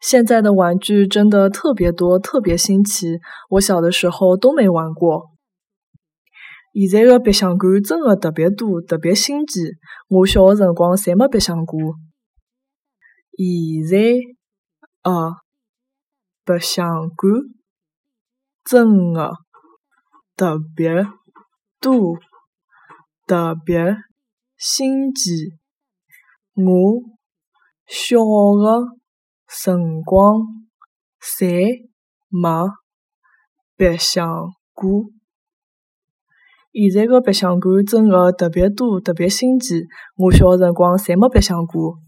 现在的玩具真的特别多，特别新奇，我小的时候都没玩过。现在的白相馆真的特别多，特别新奇，我小的辰光侪没白相过。现在的白相馆真的特别多，特别新奇，我小的辰光侪没白相过。现在的白相馆真的特别多，特别新奇，我小辰光侪没白相过。